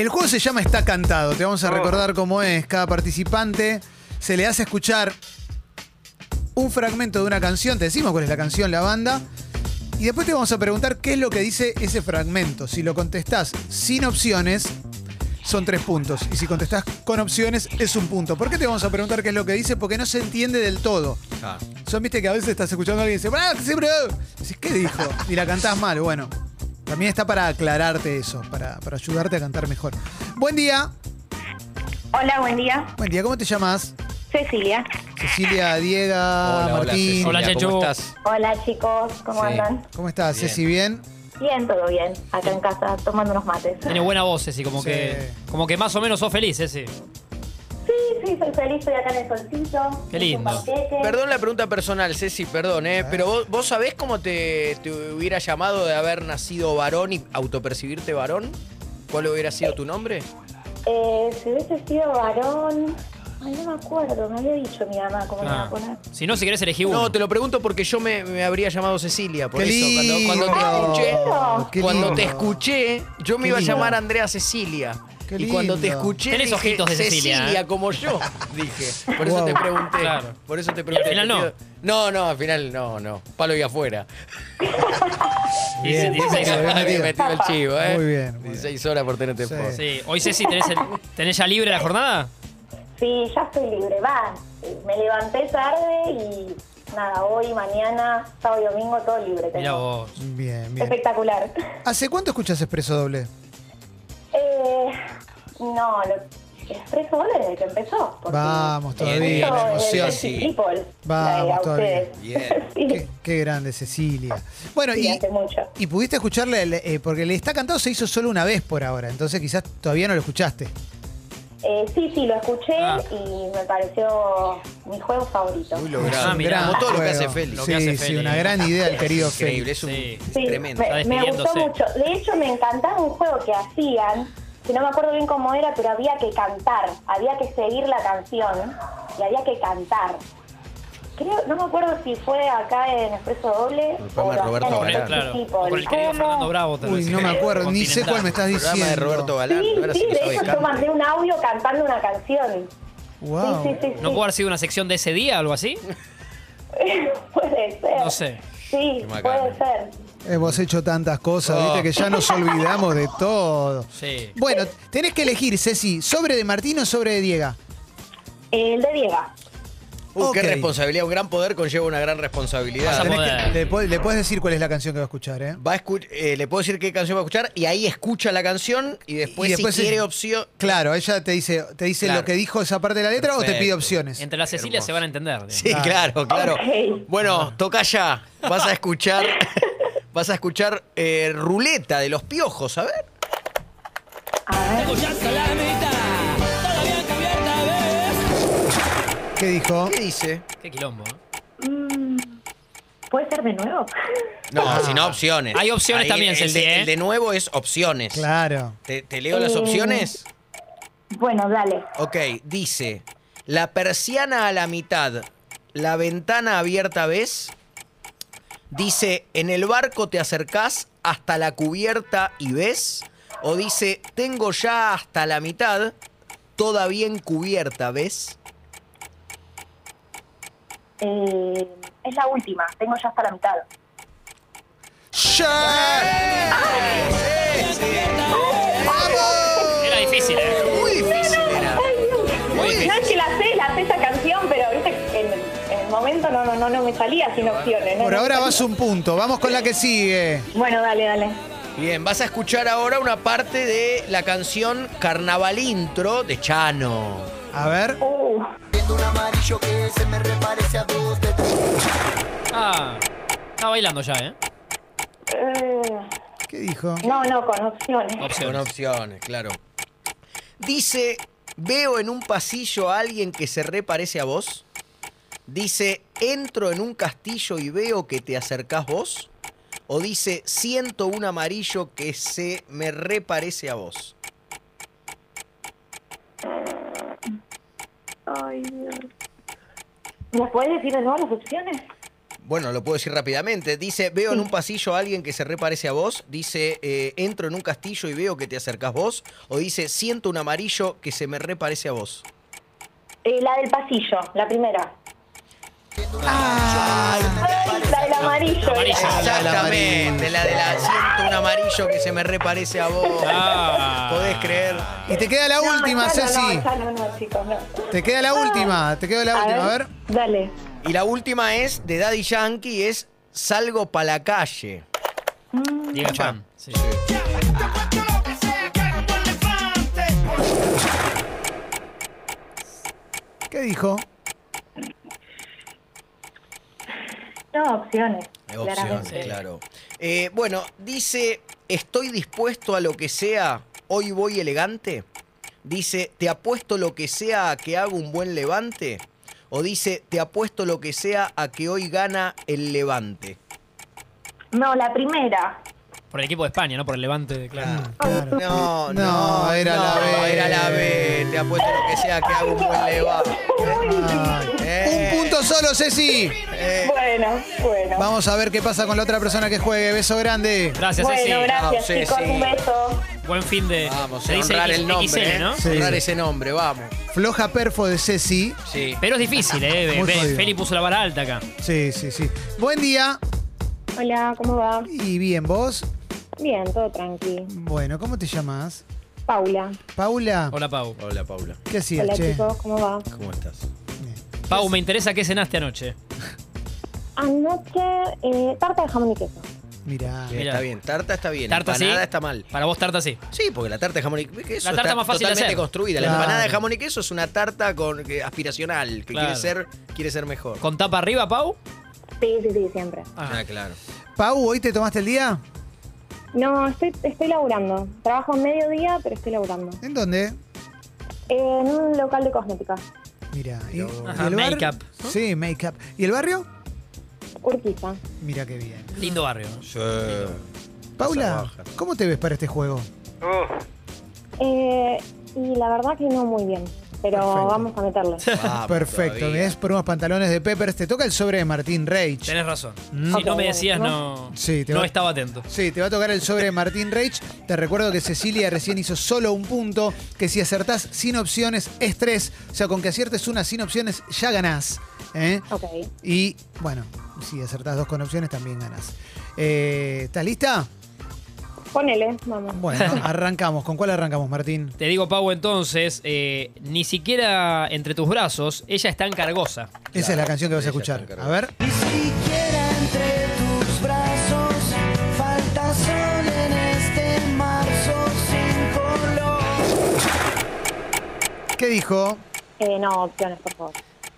El juego se llama Está Cantado. Te vamos a recordar cómo es. Cada participante se le hace escuchar un fragmento de una canción. Te decimos cuál es la canción, la banda. Y después te vamos a preguntar qué es lo que dice ese fragmento. Si lo contestás sin opciones, son tres puntos. Y si contestás con opciones, es un punto. ¿Por qué te vamos a preguntar qué es lo que dice? Porque no se entiende del todo. Son, viste que a veces estás escuchando a alguien y dice, ¡Ah! Decís, ¿qué dijo? Y la cantás mal. Bueno, también está para aclararte eso, para, para ayudarte a cantar mejor. Buen día. Hola, buen día. Buen día, ¿cómo te llamas? Cecilia. Cecilia, Diego, Martín. Hola, Cecilia, Chechu. ¿Cómo estás? Hola, chicos. ¿Cómo Sí. andan? ¿Cómo estás, Bien. Ceci? ¿Bien? Bien, todo bien. Acá en casa tomando unos mates. Tiene buena voz, Ceci, como Sí. que como que más o menos sos feliz, Ceci. Sí, soy feliz. Estoy acá en el solcito. Qué lindo. Perdón la pregunta personal, Ceci, perdón, ¿eh? Pero vos, vos sabés cómo te, te hubiera llamado de haber nacido varón y autopercibirte varón? ¿Cuál hubiera sido tu nombre? Eh, si hubiese sido varón... Ay, no me acuerdo. Me había dicho mi mamá cómo le iba Ah. a poner. Si no, si querés elegí uno. No, te lo pregunto porque yo me, me habría llamado Cecilia, por ¡Qué eso. Cuando, cuando te lindo! escuché, ¡Qué cuando lindo! te escuché, yo me Qué iba a lindo. llamar Andrea Cecilia. Qué y cuando te escuché, Tenés dije, ojitos de Cecilia, ¿eh? como yo, dije. Por eso Wow. te pregunté. Claro. Por eso te pregunté. Al final te no. pido- No, no, al final no, no. Palo y afuera. Bien, 16 bien horas. metido. metido el chivo, ¿eh? Muy bien, muy 16 horas por tenerte Sí. por. Sí. Hoy, Ceci, ¿tenés, el- ¿tenés ya libre la jornada? Sí, ya estoy libre. Va. Me levanté tarde y nada, hoy, mañana, sábado y domingo, todo libre. tengo. Mira vos. Bien, bien. Espectacular. ¿Hace cuánto escuchas Expreso Doble? No, lo, Expreso Doble desde que empezó. Vamos todavía, la emoción. Sí. Vamos todavía. Sí, Qué, qué grande, Cecilia. Bueno, sí, y, hace mucho. y pudiste escucharle, eh, porque le está cantado se hizo solo una vez por ahora, entonces quizás todavía no lo escuchaste. Eh, sí, sí, lo escuché Ah. y me pareció mi juego favorito. Muy logrado. Ah, mirá. Como todo lo que hace Félix. Lo Sí, que hace sí, una gran idea el querido Increíble, Félix. es un Sí. Tremendo. me, me gustó mucho. De hecho, me encantaba un juego que hacían, que no me acuerdo bien cómo era, pero había que cantar, había que seguir la canción y había que cantar. Creo, no me acuerdo si fue acá en Expreso Doble El programa de lo Roberto. Claro. El querido ¿Cómo? Fernando Bravo. Uy, no me acuerdo, ni sé cuál me estás El programa de diciendo. Roberto Galán. Sí, ahora sí, sí de hecho yo mandé un audio cantando una canción. Wow. Sí, sí, sí. ¿No puede haber sido una sección de ese día o algo así? puede ser. No sé. Sí, puede ser. Hemos hecho tantas cosas, Oh. viste que ya nos olvidamos de todo. Sí. Bueno, tenés que elegir, Ceci, sobre de Martín o sobre de Diego. El de Diego. Uh, qué responsabilidad. Un gran poder conlleva una gran responsabilidad. Que- le, puedes decir cuál es la canción que va a escuchar, ¿eh? Va a escu- eh, le puedo decir qué canción va a escuchar y ahí escucha la canción y después, Y después si quiere opción. Claro, ella te dice, te dice Claro. lo que dijo esa parte de la letra o te pide opciones. Entre las Cecilia se van a entender. Sí, claro, claro. Bueno, toca ya. Vas a escuchar. vas a escuchar eh, Ruleta de los Piojos, a ver. A ver. ¿Qué dijo? ¿Qué dice? Qué quilombo. ¿eh? Mm, ¿Puede ser de nuevo? No, Ah. sino opciones. Hay opciones también, el, Celsi, de, ¿eh? el de nuevo es opciones. Claro. ¿Te, te leo las Eh. opciones? Bueno, dale. Ok, dice, la persiana a la mitad, la ventana abierta ves. Dice, en el barco te acercás hasta la cubierta y ves. O dice, tengo ya hasta la mitad, toda bien cubierta, ¿ves? Eh, es la última. Tengo ya hasta la mitad. Momento no, no, no, no me salía sin opciones. ¿no? Por ahora vas un punto. Vamos con la que sigue. Bueno, dale, dale. Bien, vas a escuchar ahora una parte de la canción Carnaval Intro de Chano. A ver. Uh, Ah, está bailando ya, ¿eh? eh, ¿Qué dijo? no, no, con opciones. Con Opciones. opciones, claro. Dice, veo en un pasillo a alguien que se reparece a vos. Dice, entro en un castillo y veo que te acercás vos. O dice, siento un amarillo que se me reparece a vos. Ay, Dios. ¿Me puedes decir de nuevo las opciones? Bueno, lo puedo decir rápidamente. Dice, veo en un pasillo a alguien que se reparece a vos. Dice, eh, entro en un castillo y veo que te acercás vos. O dice, siento un amarillo que se me reparece a vos. Eh, la del pasillo, la primera. Ah, Ay, la del amarillo. Exactamente, la de la siento un amarillo que se me reparece a vos. Ah. ¿Podés creer? y te queda la No, última, ya no, Ceci. No, ya no, no, chicos, no. Te queda la última, te queda la última. A ver. Dale. Y la última es de Daddy Yankee, es Salgo pa' la calle. Diego Chan. Sí. ¿Qué dijo? No, opciones. Claramente. claro. Eh, bueno, dice, estoy dispuesto a lo que sea, hoy voy elegante. Dice, te apuesto lo que sea a que hago un buen levante. O dice, te apuesto lo que sea a que hoy gana el levante. No, la primera. Por el equipo de España, no por el Levante, claro. Claro. No, no, No, era la B. Era la B. Te apuesto lo que sea a que hago un buen levante. Ay. Solo, Ceci. eh. Bueno, bueno. Vamos a ver qué pasa con la otra persona que juegue. Beso grande. Gracias, Ceci. bueno, gracias, Vamos, chicos. Ceci. Un beso. Buen fin de. Vamos, se a dice honrar X- el nombre, XL, ¿eh? ¿no? Sí. Honrar ese nombre, vamos. Floja perfo de Ceci. Sí. Pero es difícil, ¿eh? Feli puso la vara alta acá. Sí, sí, sí. Buen día. Hola, ¿cómo va? Y bien, ¿vos? Bien, todo tranqui. Bueno, ¿cómo te llamas? Paula. Paula. Hola, Pau. Hola, Paula. ¿Qué hacías, Hola, che? chicos, ¿cómo va? ¿Cómo estás? Pau, me interesa qué cenaste anoche. Anoche, eh, tarta de jamón y queso. Mirá. Está bien, tarta está bien, Tarta sí. empanada está mal. Para vos, tarta sí. Sí, porque la tarta de jamón y queso La tarta está más fácil de totalmente hacer. construida. La empanada de jamón y queso es una tarta con que- aspiracional, que Claro. quiere ser quiere ser mejor. ¿Con tapa arriba, Pau? Sí, sí, sí, siempre. Ah. Ah, claro. Pau, ¿hoy te tomaste el día? No, estoy, estoy laburando. Trabajo en mediodía, pero estoy laburando. ¿En dónde? En un local de cosmética. Mira. ¿Y, Ajá, y el bar- make-up, ¿no? Sí, make-up. ¿Y el barrio? Urquiza. Mira qué bien. Lindo barrio. Paula. ¿cómo te ves para este juego? Eh, y la verdad que no muy bien. Pero Perfecto. vamos a meterle. Perfecto. todavía. Es por unos pantalones de Peppers. Te toca el sobre de Martín Reich. Tenés razón. Mm. Si no me decías, no, Sí, te no va- estaba atento. Sí, te va a tocar el sobre de Martín Reich. Te recuerdo que Cecilia recién hizo solo un punto, que si acertás sin opciones es tres. O sea, con que aciertes una sin opciones ya ganás. ¿eh? Ok. Y bueno, si acertás dos con opciones también ganás. Eh, ¿Estás lista? Ponele, vamos. Bueno, arrancamos. ¿Con cuál arrancamos, Martín? Te digo, Pau, entonces, eh, ni siquiera entre tus brazos, ella está en cargosa. Esa es la canción que vas a escuchar. A ver. Ni siquiera entre tus brazos falta sol en este marzo sin color. ¿Qué dijo? Eh, no, opciones, por favor.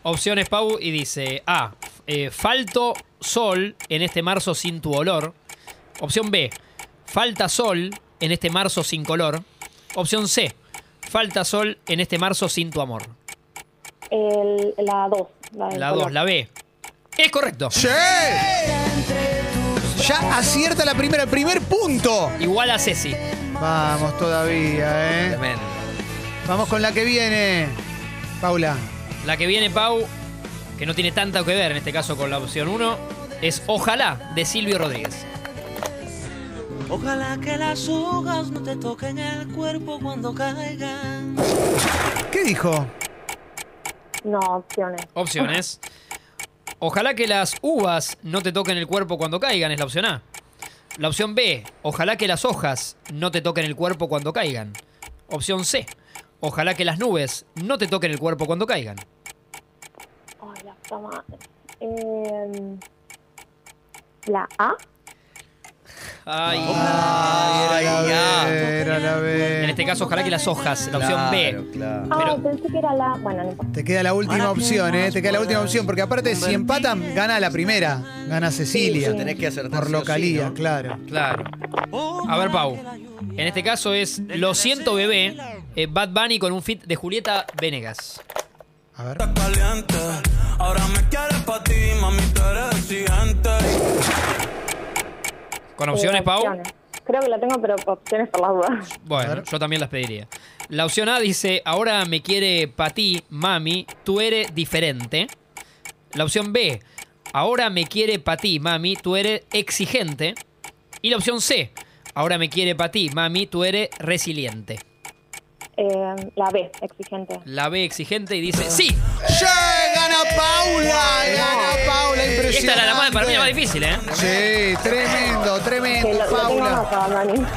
Opciones, Pau, y dice A. eh, falto sol en este marzo sin tu olor. Opción B. Falta sol en este marzo sin color. Opción C. Falta sol en este marzo sin tu amor. El, la 2. La, del La color. 2, la B. Es correcto. ¡Sí! Ya acierta la primera, el primer punto. Igual a Ceci. Vamos todavía, ¿eh? Tremendo. Vamos con la que viene. Paula. La que viene, Pau, que no tiene tanto que ver en este caso con la opción 1, es Ojalá de Silvio Rodríguez. Ojalá que las hojas no te toquen el cuerpo cuando caigan. ¿Qué dijo? No, opciones. Opciones. Ojalá que las uvas no te toquen el cuerpo cuando caigan, es la opción A. La opción B, ojalá que las hojas no te toquen el cuerpo cuando caigan. Opción C, ojalá que las nubes no te toquen el cuerpo cuando caigan. Ay, la puta madre. Eh, la A. Ay, Ay, B. en este caso, ojalá que las hojas, la opción Claro, B. claro. Pero- pensé que era la. Bueno, no importa. Te queda la última opción, ¿eh? Te queda la última opción, porque aparte si empatan, gana la primera. Gana Cecilia. Sí, sí. Tenés que acertar Por sí, localía, ¿no? claro. Claro. A ver, Pau. En este caso es Lo siento, bebé, eh, Bad Bunny con un fit de Julieta Venegas. A ver. Con opciones, Eh, Pau. opciones. Creo que la tengo, pero opciones por las dudas. Bueno, yo también las pediría. La opción A dice, ahora me quiere pa' ti, mami, tú eres diferente. La opción B, ahora me quiere pa' ti, mami, tú eres exigente. Y la opción C, ahora me quiere pa' ti, mami, tú eres resiliente. Eh, la B, exigente. La B exigente y dice sí. ¡Yeah! ¡Gana Paula! ¡Gana Paula! Impresionante. esta era la más, para mí la más difícil, ¿eh? Sí, tremendo, tremendo, Paula.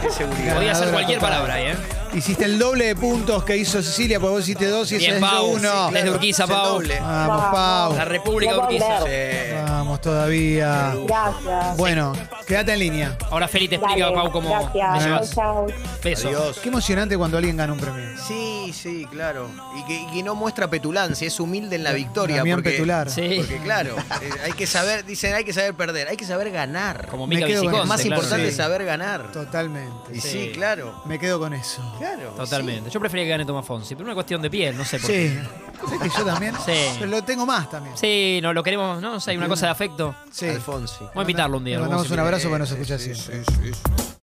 Qué seguridad. Podía ser cualquier palabra ahí, ¿eh? Hiciste el doble de puntos que hizo Cecilia, porque vos hiciste dos y ella Bien, hizo Pau. uno. Desde Urquiza, Es el Pau. doble. Vamos, Vamos. Pau. La República puedo Urquiza. Vamos todavía. Gracias. Bueno, quédate en línea. Ahora Feli te explica, Dale, Pau, cómo me Gracias. llevas Chau, peso. Adiós. Qué emocionante cuando alguien gana un premio. Sí, sí, claro. Y que, y que no muestra petulancia, es humilde en la victoria. Damián porque, Petular. Sí. Porque claro, eh, hay que saber, dicen, hay que saber perder, hay que saber ganar. Como Me Mica quedo con Viciconte, Es más claro. importante Sí. saber ganar. Totalmente. Y sí, Sí. claro. Me quedo con eso. Claro. Totalmente. Yo prefería que gane Tomás Fonsi, pero una cuestión de piel, no sé por qué. Sí. ¿Sabes que yo también? Sí. Pero lo tengo más también. Sí, no, lo queremos, ¿no? O sea, hay una cosa de afecto. Sí. Alfonsi. Vamos a invitarlo un día. Le mandamos un abrazo para que nos escucha Sí, siempre. sí, sí, sí.